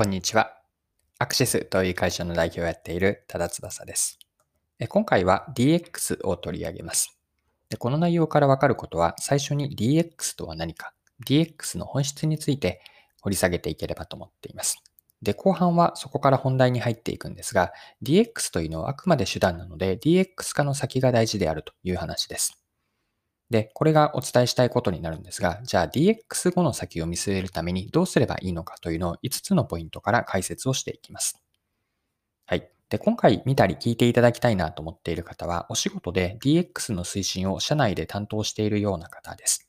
こんにちは。アクシスという会社の代表をやっている多田翼です。今回は DX を取り上げます。この内容からわかることは、最初に DX とは何か、DX の本質について掘り下げていければと思っています。で、後半はそこから本題に入っていくんですが、DX というのはあくまで手段なので、DX 化の先が大事であるという話です。で、これがお伝えしたいことになるんですが、じゃあ DX 後の先を見据えるためにどうすればいいのかというのを5つのポイントから解説をしていきます。はい。で、今回見たり聞いていただきたいなと思っている方は、お仕事で DX の推進を社内で担当しているような方です。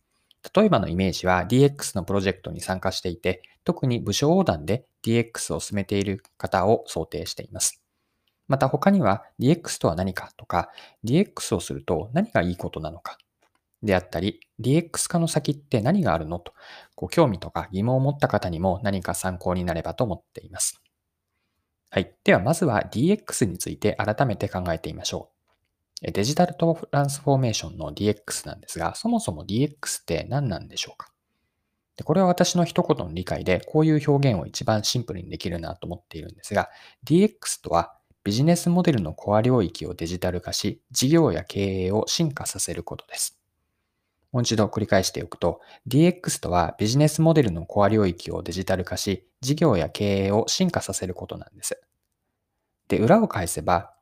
例えばのイメージは DX のプロジェクトに参加していて、特に部署横断で DX を進めている方を想定しています。また他には DX とは何かとか、DX をすると何がいいことなのかであったり、DX 化の先って何があるのと、ご興味とか疑問を持った方にも何か参考になればと思っています。はい。では、まずは DX について改めて考えてみましょう。デジタルトランスフォーメーションの DX なんですが、そもそも DX って何なんでしょうか？でこれは私の一言の理解で、こういう表現を一番シンプルにできるなと思っているんですが、DX とはビジネスモデルのコア領域をデジタル化し、事業や経営を進化させることです。もう一度繰り返しておくと、DX とはビジネスモデルのコア領域をデジタル化し、事業や経営を進化させることなんです。で、裏を返せば、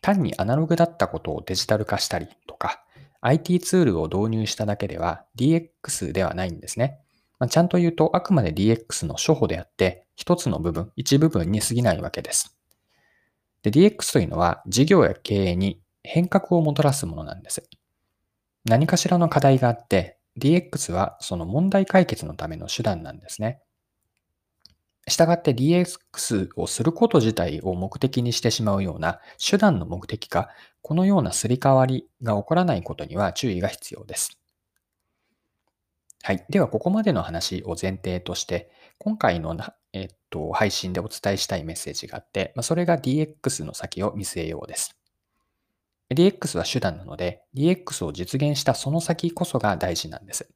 単にアナログだったことをデジタル化したりとか、IT ツールを導入しただけでは DX ではないんですね。まあ、ちゃんと言うと、あくまで DX の初歩であって、一つの部分、一部分に過ぎないわけです。で、DX というのは事業や経営に変革をもたらすものなんです。何かしらの課題があって、DX はその問題解決のための手段なんですね。したがって DX をすること自体を目的にしてしまうような手段の目的化、このようなすり替わりが起こらないことには注意が必要です。はい。では、ここまでの話を前提として、今回のえっと、配信でお伝えしたいメッセージがあって、ま、それが DX の先を見据えようです。DX は手段なので、DX を実現したその先こそが大事なんです。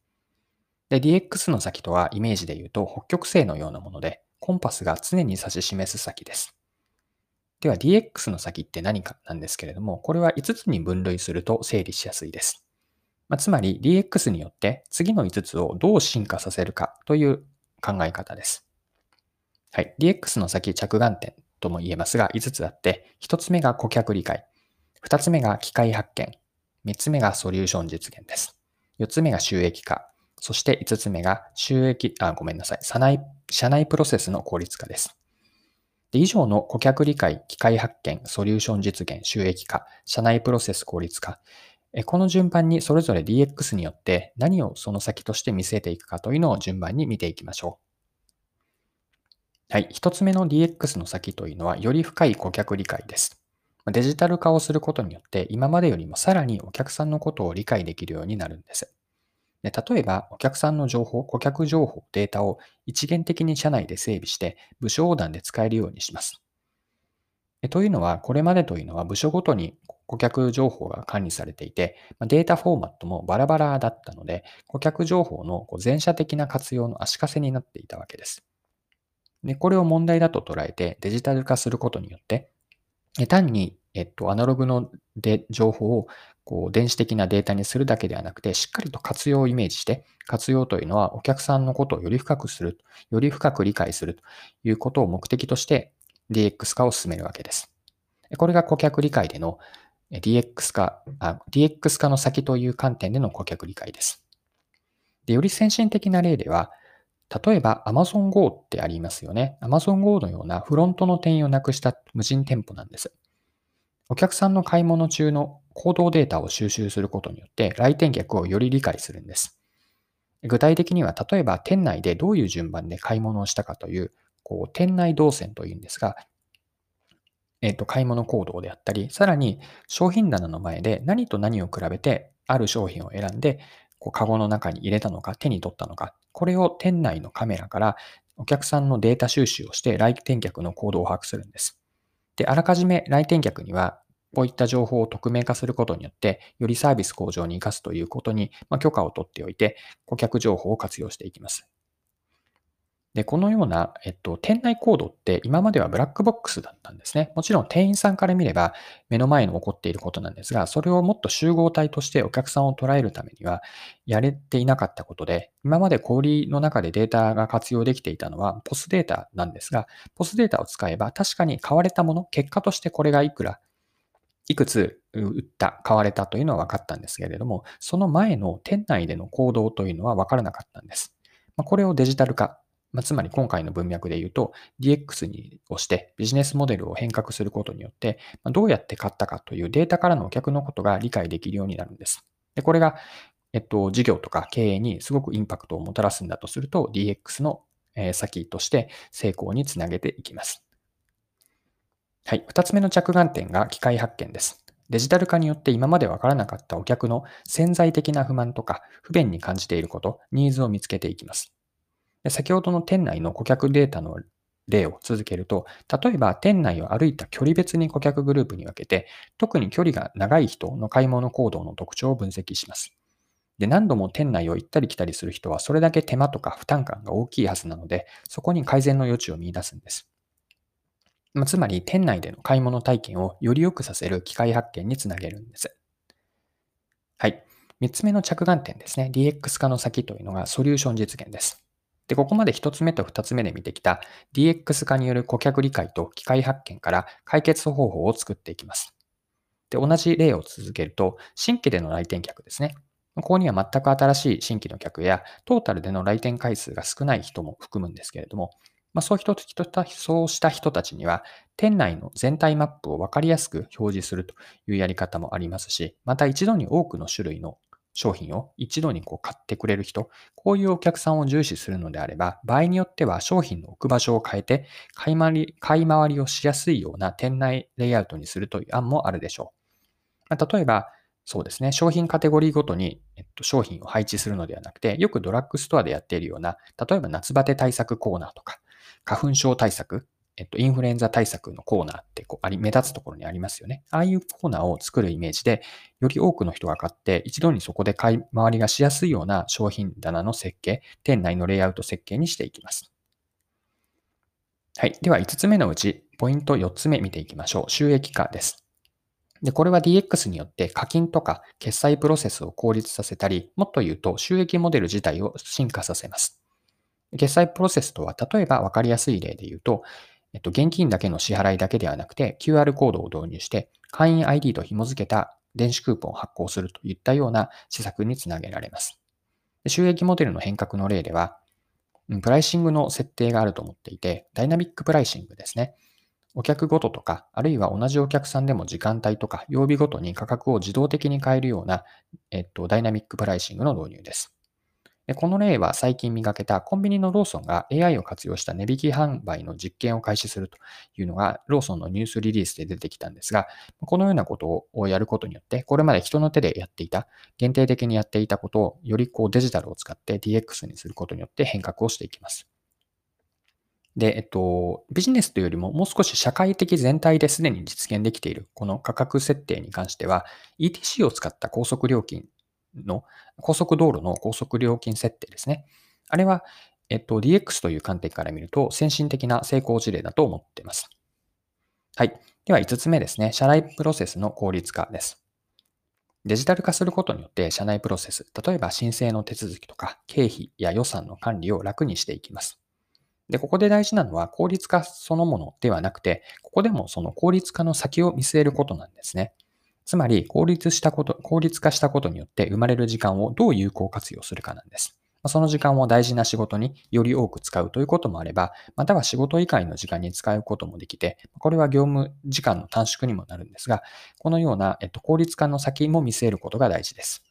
で、DX の先とはイメージで言うと北極星のようなもので、コンパスが常に指し示す先です。では DX の先って何かなんですけれども、これは5つに分類すると整理しやすいです。まあ、つまり DX によって次の5つをどう進化させるかという考え方です。はい。DX の先着眼点とも言えますが5つあって、1つ目が顧客理解。二つ目が機械発見。三つ目がソリューション実現です。四つ目が収益化。そして五つ目が収益、あ、ごめんなさい。社内、社内プロセスの効率化です。で以上の顧客理解、機械発見、ソリューション実現、収益化、社内プロセス効率化。この順番にそれぞれ DX によって何をその先として見据えていくかというのを順番に見ていきましょう。はい。一つ目の DX の先というのは、より深い顧客理解です。デジタル化をすることによって今までよりもさらにお客さんのことを理解できるようになるんです。で例えば、お客さんの情報、顧客情報、データを一元的に社内で整備して部署横断で使えるようにします。というのは、これまでというのは部署ごとに顧客情報が管理されていて、データフォーマットもバラバラだったので、顧客情報の全社的な活用の足かせになっていたわけです。でこれを問題だと捉えてデジタル化することによって、単にえっと、アナログので情報をこう電子的なデータにするだけではなくて、しっかりと活用をイメージして、活用というのはお客さんのことをより深くする、より深く理解するということを目的として DX 化を進めるわけです。これが顧客理解での DX 化、DX 化の先という観点での顧客理解です。でより先進的な例では、例えば Amazon Go ってありますよね。Amazon Go のようなフロントの店員をなくした無人店舗なんです。お客さんの買い物中の行動データを収集することによって来店客をより理解するんです。具体的には、例えば店内でどういう順番で買い物をしたかという、こう店内動線というんですが、えっ、と、買い物行動であったり、さらに商品棚の前で何と何を比べてある商品を選んで、こうカゴの中に入れたのか、手に取ったのか、これを店内のカメラからお客さんのデータ収集をして来店客の行動を把握するんです。で、あらかじめ来店客には、こういった情報を匿名化することによって、よりサービス向上に活かすということに、まあ、許可を取っておいて、顧客情報を活用していきます。で、このような、えっと、店内コードって今まではブラックボックスだったんですね。もちろん店員さんから見れば目の前に起こっていることなんですが、それをもっと集合体としてお客さんを捉えるためにはやれていなかったことで、今まで小売の中でデータが活用できていたのはポスデータなんですが、ポスデータを使えば確かに買われたもの、結果としてこれがいくらいくつ売った、買われたというのは分かったんですけれども、その前の店内での行動というのは分からなかったんです。これをデジタル化まあ、つまり今回の文脈で言うと DX にをしてビジネスモデルを変革することによって、まあ、どうやって買ったかというデータからのお客のことが理解できるようになるんです。でこれが、えっと、事業とか経営にすごくインパクトをもたらすんだとすると DX の先として成功につなげていきます。はい。二つ目の着眼点が機械発見です。デジタル化によって今までわからなかったお客の潜在的な不満とか不便に感じていること、ニーズを見つけていきます。で先ほどの店内の顧客データの例を続けると、例えば店内を歩いた距離別に顧客グループに分けて、特に距離が長い人の買い物行動の特徴を分析します。で、何度も店内を行ったり来たりする人は、それだけ手間とか負担感が大きいはずなので、そこに改善の余地を見出すんです。まつまり、店内での買い物体験をより良くさせる機械発見につなげるんです。はい。三つ目の着眼点ですね。DX 化の先というのがソリューション実現です。で、ここまで一つ目と二つ目で見てきた DX 化による顧客理解と機械発見から解決方法を作っていきます。で、同じ例を続けると、新規での来店客ですね。ここには全く新しい新規の客や、トータルでの来店回数が少ない人も含むんですけれども、まあ、そう人そうした人たちには、店内の全体マップを分かりやすく表示するというやり方もありますし、また一度に多くの種類の商品を一度にこう買ってくれる人、こういうお客さんを重視するのであれば、場合によっては商品の置く場所を変えて買い回り、買い回りをしやすいような店内レイアウトにするという案もあるでしょう。ま例えば、そうですね、商品カテゴリーごとに、えっと、商品を配置するのではなくて、よくドラッグストアでやっているような、例えば夏バテ対策コーナーとか、花粉症対策、えっと、インフルエンザ対策のコーナーってこうあり目立つところにありますよね。ああいうコーナーを作るイメージで、より多くの人が買って、一度にそこで買い回りがしやすいような商品棚の設計、店内のレイアウト設計にしていきます。はい。では、5つ目のうち、ポイント4つ目見ていきましょう。収益化です。で、これは DX によって課金とか決済プロセスを効率させたり、もっと言うと収益モデル自体を進化させます。決済プロセスとは、例えば分かりやすい例で言うと、えっと、現金だけの支払いだけではなくて、QR コードを導入して、会員 ID と紐付けた電子クーポンを発行するといったような施策につなげられます。収益モデルの変革の例では、プライシングの設定があると思っていて、ダイナミックプライシングですね。お客ごととか、あるいは同じお客さんでも時間帯とか曜日ごとに価格を自動的に変えるような、えっと、ダイナミックプライシングの導入です。この例は最近見かけたコンビニのローソンが AI を活用した値引き販売の実験を開始するというのがローソンのニュースリリースで出てきたんですが、このようなことをやることによって、これまで人の手でやっていた、限定的にやっていたことをよりこうデジタルを使って DX にすることによって変革をしていきます。で、えっと、ビジネスというよりももう少し社会的全体ですでに実現できているこの価格設定に関しては、ETC を使った高速料金の高速道路の高速料金設定ですね。あれは、えっと、DX という観点から見ると先進的な成功事例だと思っています。はい。では5つ目ですね。社内プロセスの効率化です。デジタル化することによって社内プロセス、例えば申請の手続きとか経費や予算の管理を楽にしていきます。で、ここで大事なのは効率化そのものではなくて、ここでもその効率化の先を見据えることなんですね。つまり、効率したこと、効率化したことによって生まれる時間をどう有効活用するかなんです。その時間を大事な仕事により多く使うということもあれば、または仕事以外の時間に使うこともできて、これは業務時間の短縮にもなるんですが、このような、えっと、効率化の先も見据えることが大事です。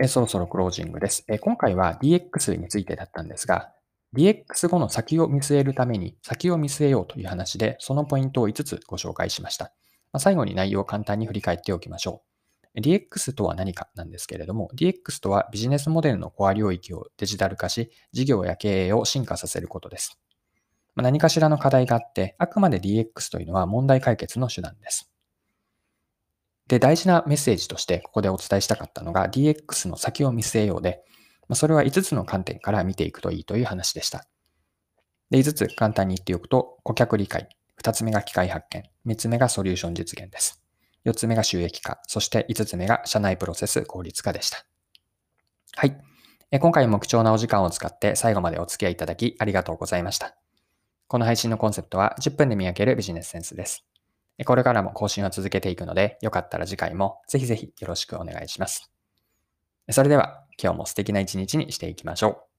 えそろそろクロージングです。え今回は DX についてだったんですが、DX 後の先を見据えるために先を見据えようという話で、そのポイントを5つご紹介しました。まあ、最後に内容を簡単に振り返っておきましょう。DX とは何かなんですけれども、DX とはビジネスモデルのコア領域をデジタル化し、事業や経営を進化させることです。まあ、何かしらの課題があって、あくまで DX というのは問題解決の手段です。で、大事なメッセージとしてここでお伝えしたかったのが DX の先を見据えようで、まあ、それは5つの観点から見ていくといいという話でした。で、5つ簡単に言っておくと、顧客理解、2つ目が機械発見、3つ目がソリューション実現です。4つ目が収益化、そして5つ目が社内プロセス効率化でした。はい。今回も貴重なお時間を使って最後までお付き合いいただきありがとうございました。この配信のコンセプトは10分で見分けるビジネスセンスです。これからも更新を続けていくので、よかったら次回もぜひぜひよろしくお願いします。それでは今日も素敵な一日にしていきましょう。